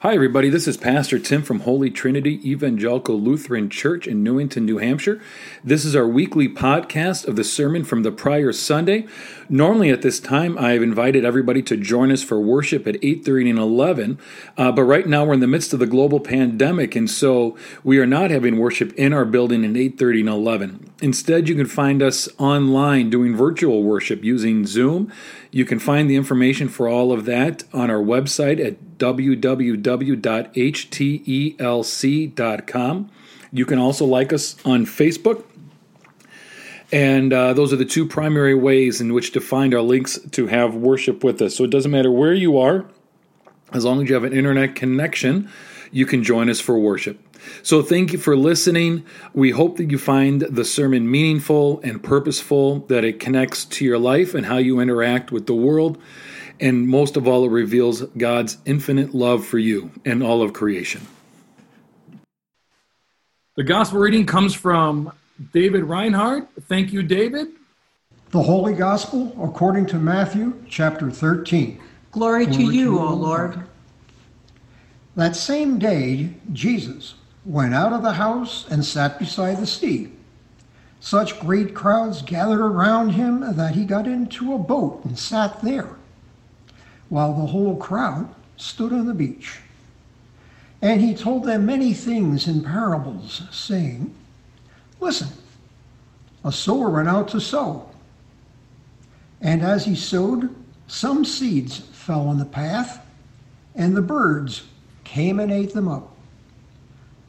Hi, everybody. This is Pastor Tim from Holy Trinity Evangelical Lutheran Church in Newington, New Hampshire. This is our weekly podcast of the sermon from the prior Sunday. Normally, at this time, I have invited everybody to join us for worship at 8:30 and 11. Uh, but right now, we're in the midst of the global pandemic, and so we are not having worship in our building at 8:30 and 11. Instead, you can find us online doing virtual worship using Zoom. You can find the information for all of that on our website at www.htelc.com. You can also like us on Facebook. And uh, those are the two primary ways in which to find our links to have worship with us. So it doesn't matter where you are, as long as you have an internet connection, you can join us for worship. So thank you for listening. We hope that you find the sermon meaningful and purposeful, that it connects to your life and how you interact with the world. And most of all, it reveals God's infinite love for you and all of creation. The gospel reading comes from David Reinhardt. Thank you, David. The Holy Gospel according to Matthew chapter 13. Glory, Glory to you, O Lord. That same day, Jesus went out of the house and sat beside the sea. Such great crowds gathered around him that he got into a boat and sat there while the whole crowd stood on the beach. And he told them many things in parables, saying, Listen, a sower went out to sow. And as he sowed, some seeds fell on the path, and the birds came and ate them up.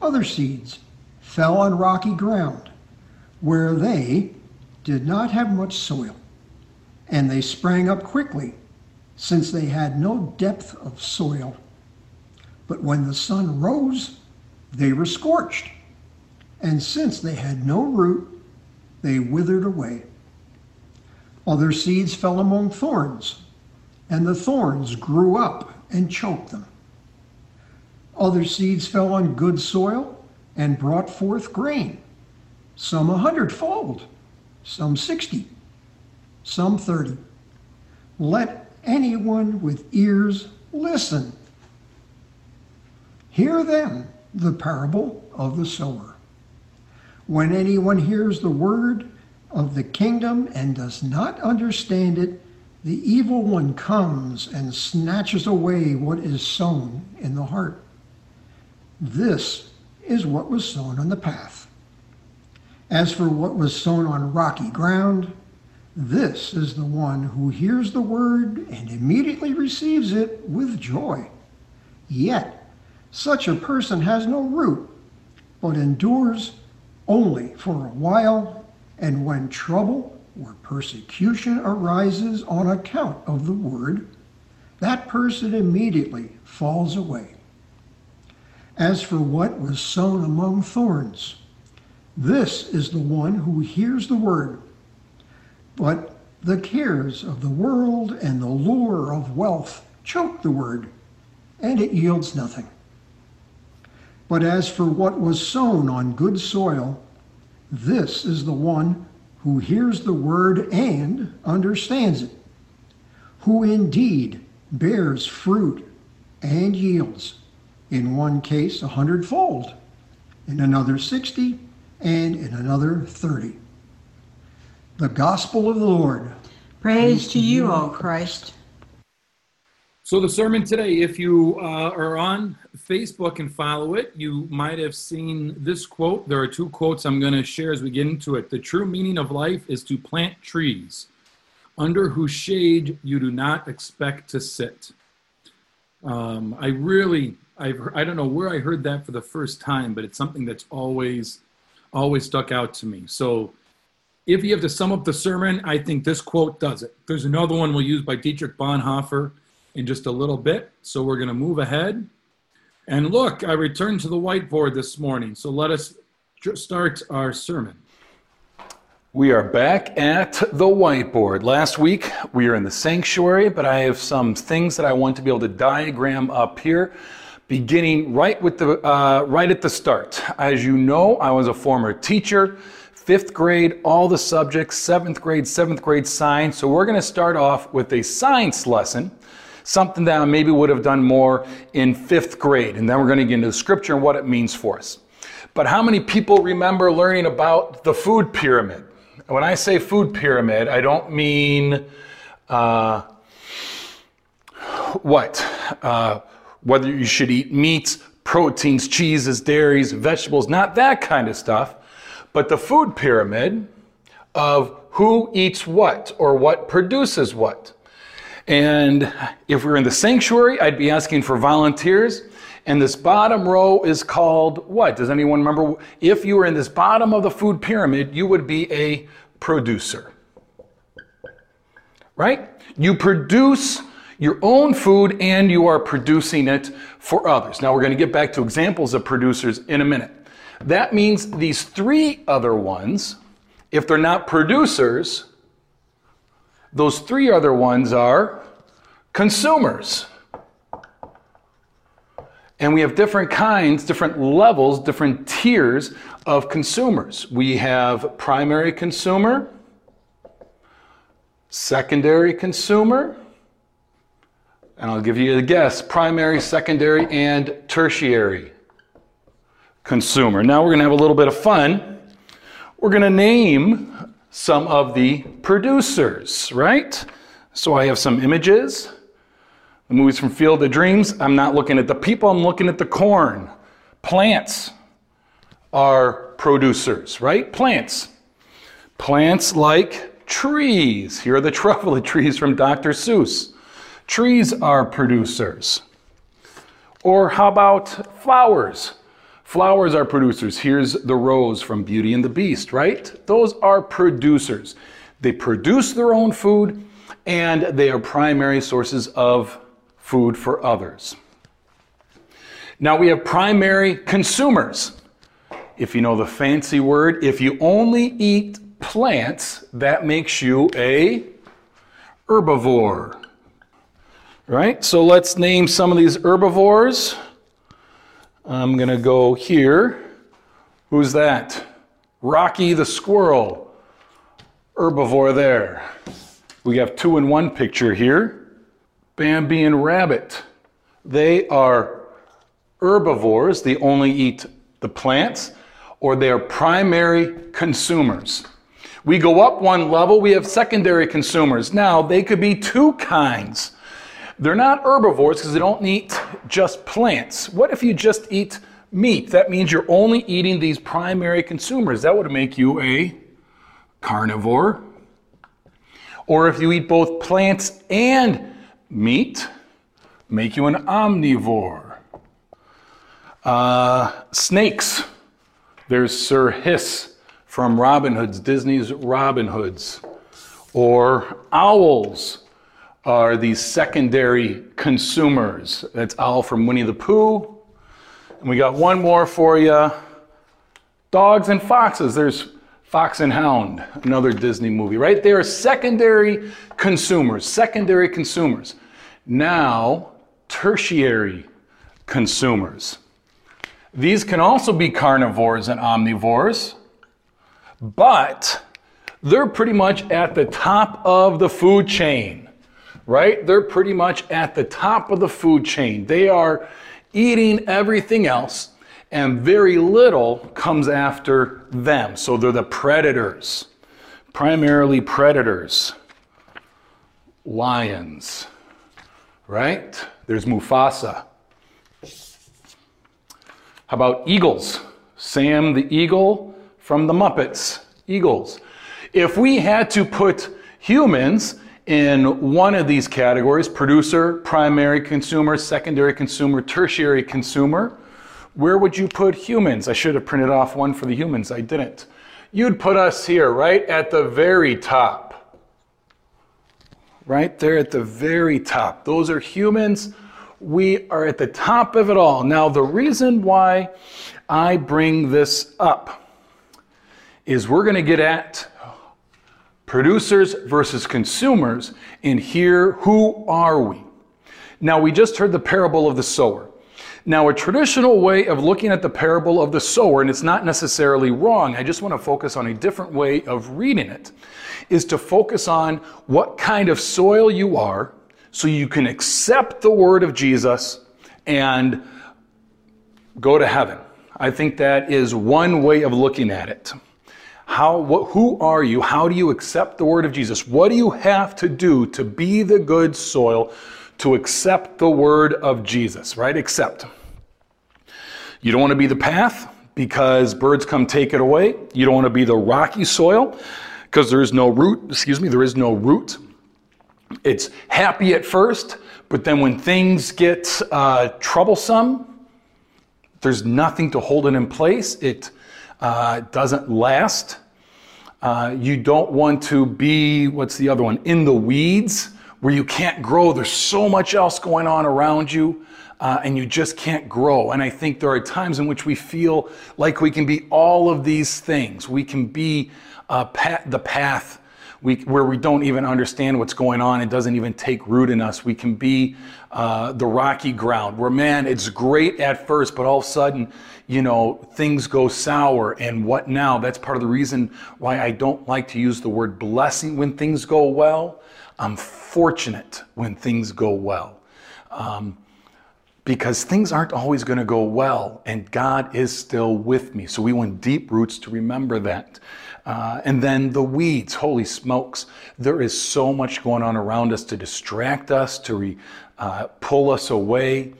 Other seeds fell on rocky ground, where they did not have much soil, and they sprang up quickly since they had no depth of soil. But when the sun rose, they were scorched, and since they had no root, they withered away. Other seeds fell among thorns, and the thorns grew up and choked them. Other seeds fell on good soil and brought forth grain, some a hundredfold, some sixty, some thirty. Let anyone with ears listen. Hear then the parable of the sower. When anyone hears the word of the kingdom and does not understand it, the evil one comes and snatches away what is sown in the heart. This is what was sown on the path. As for what was sown on rocky ground, this is the one who hears the word and immediately receives it with joy. Yet, such a person has no root, but endures only for a while, and when trouble or persecution arises on account of the word, that person immediately falls away. As for what was sown among thorns, this is the one who hears the word. But the cares of the world and the lure of wealth choke the word, and it yields nothing. But as for what was sown on good soil, this is the one who hears the word and understands it, who indeed bears fruit and yields, in one case a hundredfold, in another sixty, and in another thirty. The gospel of the Lord. Praise to you, O Christ. So, the sermon today, if you uh, are on Facebook and follow it, you might have seen this quote. There are two quotes I'm going to share as we get into it. The true meaning of life is to plant trees under whose shade you do not expect to sit. Um, I really, I've, I don't know where I heard that for the first time, but it's something that's always, always stuck out to me. So, if you have to sum up the sermon, I think this quote does it. There's another one we'll use by Dietrich Bonhoeffer in just a little bit. So we're going to move ahead. And look, I returned to the whiteboard this morning. So let us start our sermon. We are back at the whiteboard. Last week we were in the sanctuary, but I have some things that I want to be able to diagram up here, beginning right with the uh, right at the start. As you know, I was a former teacher fifth grade, all the subjects, seventh grade, seventh grade science. So we're going to start off with a science lesson. Something that I maybe would have done more in fifth grade. And then we're going to get into the scripture and what it means for us. But how many people remember learning about the food pyramid? When I say food pyramid, I don't mean uh, what? Uh, whether you should eat meats, proteins, cheeses, dairies, vegetables, not that kind of stuff, but the food pyramid of who eats what or what produces what. And if we're in the sanctuary, I'd be asking for volunteers. And this bottom row is called what? Does anyone remember? If you were in this bottom of the food pyramid, you would be a producer. Right? You produce your own food and you are producing it for others. Now we're going to get back to examples of producers in a minute. That means these three other ones, if they're not producers, those three other ones are consumers. And we have different kinds, different levels, different tiers of consumers. We have primary consumer, secondary consumer, and I'll give you a guess primary, secondary, and tertiary consumer. Now we're going to have a little bit of fun. We're going to name some of the producers, right? So I have some images. The movies from Field of Dreams. I'm not looking at the people, I'm looking at the corn. Plants are producers, right? Plants. Plants like trees. Here are the Truffula trees from Dr. Seuss. Trees are producers. Or how about flowers? Flowers are producers. Here's the rose from Beauty and the Beast, right? Those are producers. They produce their own food and they are primary sources of food for others. Now we have primary consumers. If you know the fancy word, if you only eat plants, that makes you a herbivore. Right? So let's name some of these herbivores. I'm going to go here. Who's that? Rocky the squirrel. Herbivore there. We have two in one picture here. Bambi and rabbit. They are herbivores. They only eat the plants, or they are primary consumers. We go up one level, we have secondary consumers. Now, they could be two kinds. They're not herbivores because they don't eat just plants. What if you just eat meat? That means you're only eating these primary consumers. That would make you a carnivore. Or if you eat both plants and meat, make you an omnivore. Uh, snakes. There's Sir Hiss from Robin Hood's, Disney's Robin Hoods. Or owls are these secondary consumers. That's Owl from Winnie the Pooh. And we got one more for you. Dogs and foxes. There's Fox and Hound, another Disney movie, right? They are secondary consumers, secondary consumers. Now, tertiary consumers. These can also be carnivores and omnivores, but they're pretty much at the top of the food chain right? They're pretty much at the top of the food chain. They are eating everything else, and very little comes after them. So they're the predators, primarily predators. Lions, right? There's Mufasa. How about eagles? Sam the eagle from the Muppets. Eagles. If we had to put humans in one of these categories producer, primary consumer, secondary consumer, tertiary consumer. Where would you put humans? I should have printed off one for the humans, I didn't. You'd put us here, right at the very top. Right there at the very top. Those are humans. We are at the top of it all. Now, the reason why I bring this up is we're going to get at producers versus consumers, and here, who are we? Now, we just heard the parable of the sower. Now, a traditional way of looking at the parable of the sower, and it's not necessarily wrong, I just want to focus on a different way of reading it, is to focus on what kind of soil you are so you can accept the word of Jesus and go to heaven. I think that is one way of looking at it. How, what, who are you? How do you accept the word of Jesus? What do you have to do to be the good soil to accept the word of Jesus, right? Accept. You don't want to be the path because birds come take it away. You don't want to be the rocky soil because there is no root, excuse me, there is no root. It's happy at first, but then when things get uh, troublesome, there's nothing to hold it in place. It uh, doesn't last. Uh, you don't want to be, what's the other one, in the weeds where you can't grow. There's so much else going on around you. Uh, and you just can't grow. And I think there are times in which we feel like we can be all of these things. We can be uh, the path we, where we don't even understand what's going on. It doesn't even take root in us. We can be uh, the rocky ground where, man, it's great at first, but all of a sudden, you know, things go sour. And what now? That's part of the reason why I don't like to use the word blessing when things go well. I'm fortunate when things go well. Um, because things aren't always going to go well, and God is still with me. So we want deep roots to remember that. Uh, and then the weeds, holy smokes, there is so much going on around us to distract us, to re, uh, pull us away,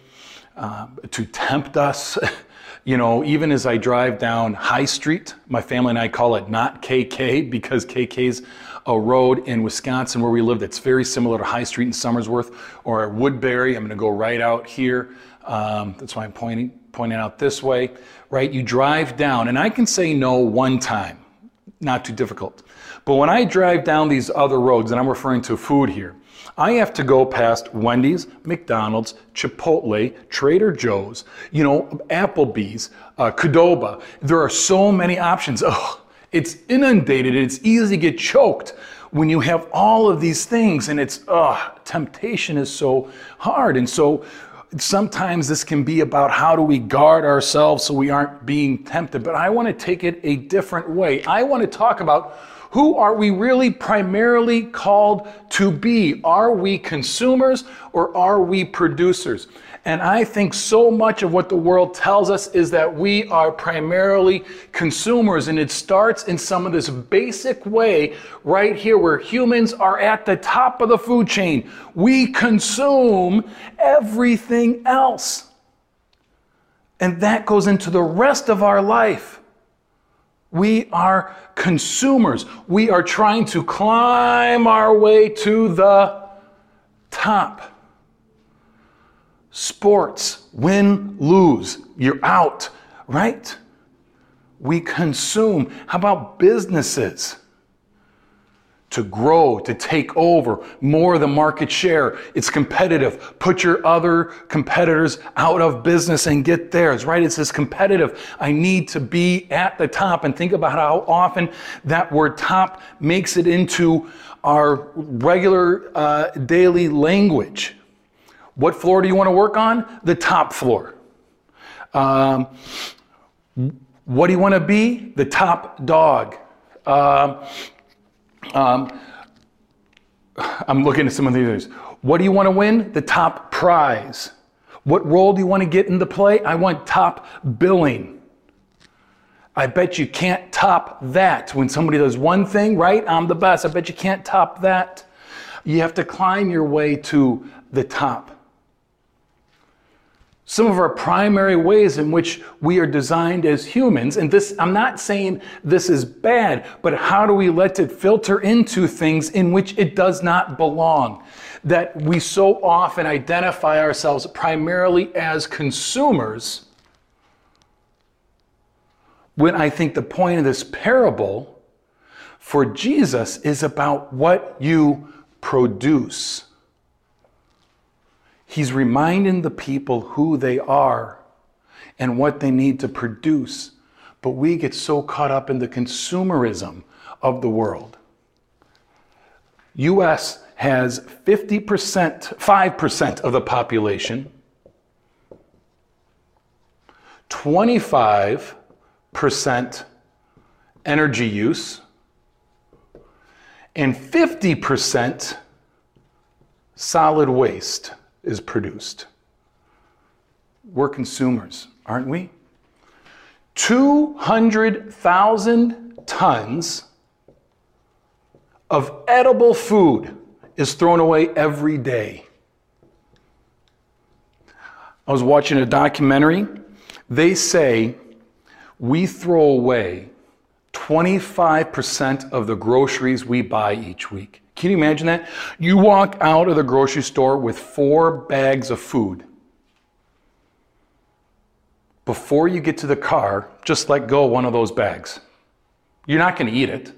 uh, to tempt us. you know, even as I drive down High Street, my family and I call it not KK because KK's a road in Wisconsin where we live that's very similar to High Street in Somersworth or Woodbury. I'm going to go right out here. Um, that's why I'm pointing, pointing out this way, right? You drive down, and I can say no one time not too difficult. But when I drive down these other roads, and I'm referring to food here, I have to go past Wendy's, McDonald's, Chipotle, Trader Joe's, you know, Applebee's, uh. There are so many options. Ugh, it's inundated. It's easy to get choked when you have all of these things, and it's, ugh, temptation is so hard. And so sometimes this can be about how do we guard ourselves so we aren't being tempted, but I want to take it a different way. I want to talk about who are we really primarily called to be? Are we consumers or are we producers? And I think so much of what the world tells us is that we are primarily consumers. And it starts in some of this basic way right here where humans are at the top of the food chain. We consume everything else. And that goes into the rest of our life. We are consumers. We are trying to climb our way to the top. Sports, win, lose, you're out, right? We consume. How about businesses? To grow, to take over more of the market share. It's competitive. Put your other competitors out of business and get theirs, right? It's this competitive. I need to be at the top. And think about how often that word top makes it into our regular uh, daily language. What floor do you want to work on? The top floor. Um, what do you want to be? The top dog. Um, um, I'm looking at some of these. What do you want to win? The top prize. What role do you want to get into play? I want top billing. I bet you can't top that. When somebody does one thing, right? I'm the best. I bet you can't top that. You have to climb your way to the top some of our primary ways in which we are designed as humans. And this, I'm not saying this is bad, but how do we let it filter into things in which it does not belong? That we so often identify ourselves primarily as consumers. When I think the point of this parable for Jesus is about what you produce. He's reminding the people who they are and what they need to produce. But we get so caught up in the consumerism of the world. US has 50%, 5% of the population, 25% energy use, and 50% solid waste is produced. We're consumers, aren't we? 200,000 tons of edible food is thrown away every day. I was watching a documentary. They say we throw away 25% of the groceries we buy each week. Can you imagine that? You walk out of the grocery store with four bags of food. Before you get to the car, just let go one of those bags. You're not going to eat it.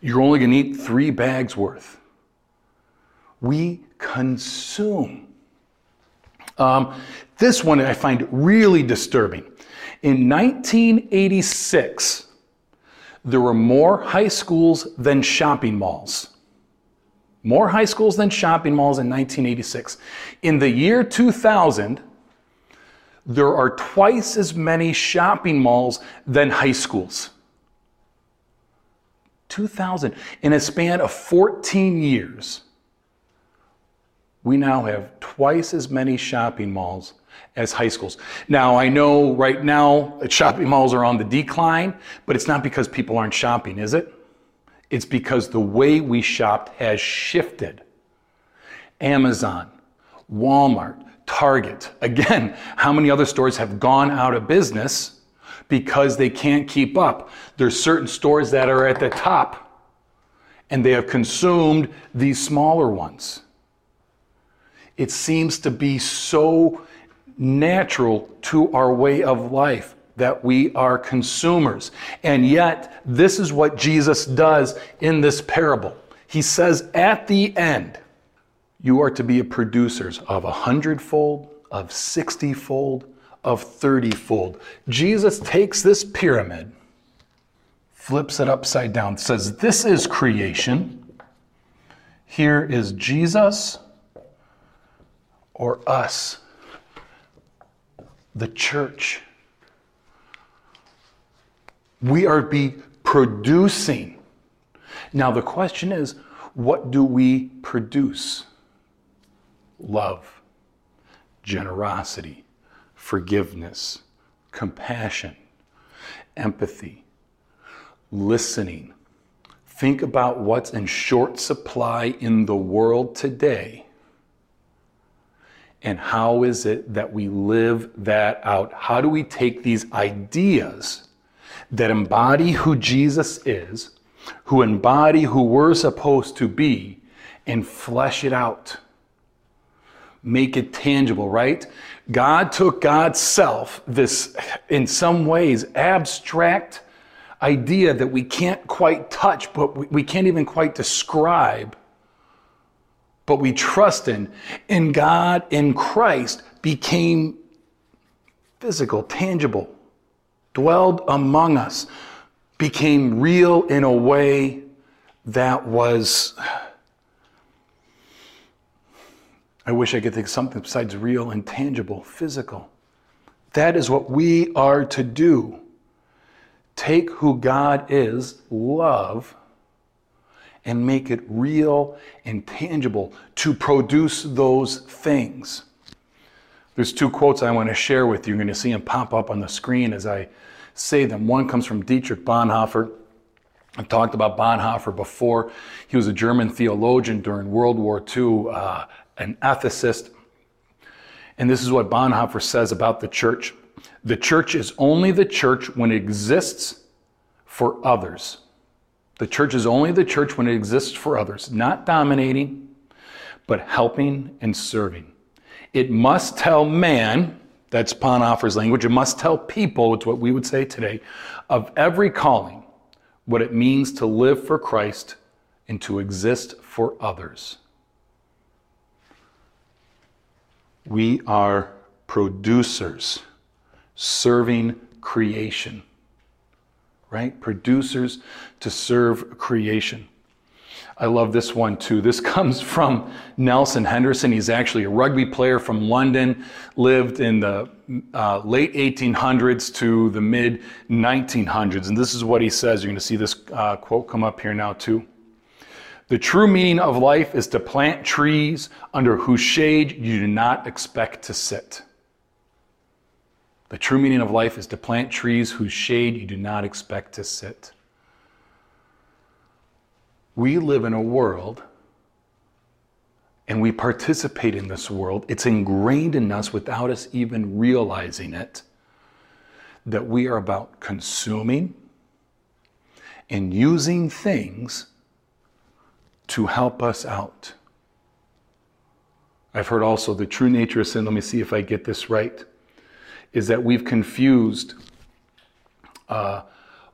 You're only going to eat three bags worth. We consume. Um, this one I find really disturbing. In 1986, there were more high schools than shopping malls. More high schools than shopping malls in 1986. In the year 2000, there are twice as many shopping malls than high schools. 2000. In a span of 14 years, we now have twice as many shopping malls as high schools. Now, I know right now shopping malls are on the decline, but it's not because people aren't shopping, is it? It's because the way we shopped has shifted. Amazon, Walmart, Target. Again, how many other stores have gone out of business because they can't keep up? There's certain stores that are at the top and they have consumed these smaller ones. It seems to be so natural to our way of life that we are consumers. And yet, this is what Jesus does in this parable. He says at the end, you are to be a producers of a hundredfold, of sixtyfold, of thirtyfold. Jesus takes this pyramid, flips it upside down, says, This is creation. Here is Jesus or us, the church. We are be producing. Now the question is, what do we produce? Love, generosity, forgiveness, compassion, empathy, listening. Think about what's in short supply in the world today and how is it that we live that out? How do we take these ideas that embody who Jesus is, who embody who we're supposed to be, and flesh it out? Make it tangible, right? God took God's self, this, in some ways, abstract idea that we can't quite touch, but we can't even quite describe but we trust in, in God, in Christ, became physical, tangible, dwelled among us, became real in a way that was. I wish I could think something besides real and tangible, physical. That is what we are to do. Take who God is, love, and make it real and tangible to produce those things. There's two quotes I want to share with you. You're going to see them pop up on the screen as I say them. One comes from Dietrich Bonhoeffer. I've talked about Bonhoeffer before. He was a German theologian during World War II, uh, an ethicist. And this is what Bonhoeffer says about the church The church is only the church when it exists for others. The church is only the church when it exists for others, not dominating, but helping and serving. It must tell man, that's Bonhoeffer's language, it must tell people, it's what we would say today, of every calling, what it means to live for Christ and to exist for others. We are producers serving creation right? Producers to serve creation. I love this one too. This comes from Nelson Henderson. He's actually a rugby player from London, lived in the uh, late 1800s to the mid 1900s. And this is what he says. You're going to see this uh, quote come up here now too. The true meaning of life is to plant trees under whose shade you do not expect to sit. The true meaning of life is to plant trees whose shade you do not expect to sit. We live in a world and we participate in this world. It's ingrained in us without us even realizing it that we are about consuming and using things to help us out. I've heard also the true nature of sin, let me see if I get this right, is that we've confused uh,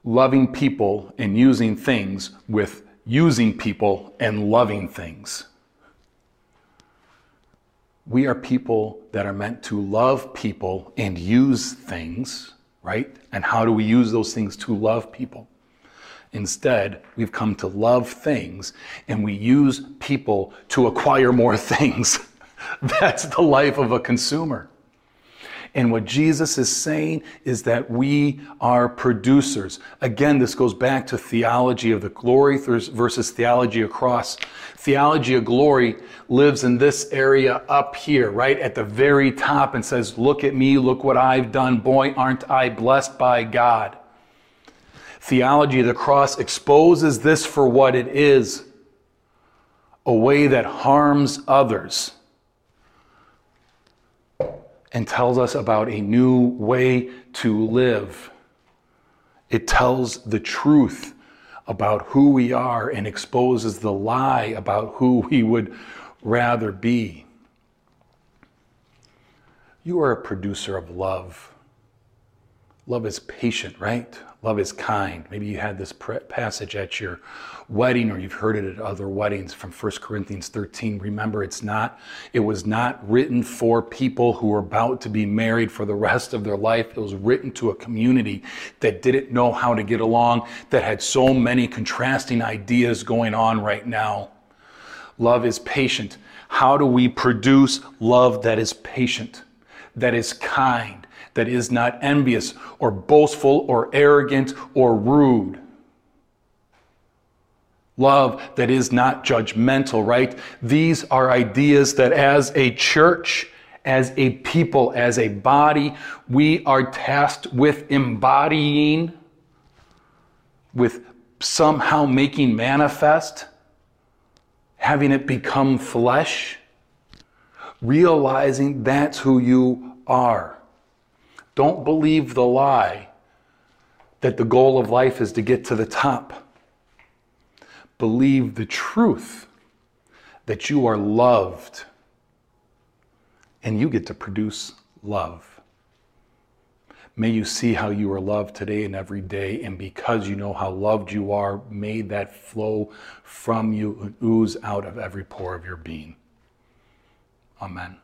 loving people and using things with using people and loving things. We are people that are meant to love people and use things, right? And how do we use those things to love people? Instead, we've come to love things and we use people to acquire more things. That's the life of a consumer. And what Jesus is saying is that we are producers. Again, this goes back to theology of the glory versus theology of cross. Theology of glory lives in this area up here, right at the very top, and says, Look at me, look what I've done. Boy, aren't I blessed by God. Theology of the cross exposes this for what it is a way that harms others and tells us about a new way to live. It tells the truth about who we are and exposes the lie about who we would rather be. You are a producer of love. Love is patient, right? Love is kind. Maybe you had this passage at your wedding or you've heard it at other weddings from 1 Corinthians 13. Remember, it's not, it was not written for people who were about to be married for the rest of their life. It was written to a community that didn't know how to get along, that had so many contrasting ideas going on right now. Love is patient. How do we produce love that is patient, that is kind? That is not envious or boastful or arrogant or rude. Love that is not judgmental, right? These are ideas that as a church, as a people, as a body, we are tasked with embodying, with somehow making manifest, having it become flesh, realizing that's who you are. Don't believe the lie that the goal of life is to get to the top. Believe the truth that you are loved and you get to produce love. May you see how you are loved today and every day, and because you know how loved you are, may that flow from you and ooze out of every pore of your being. Amen.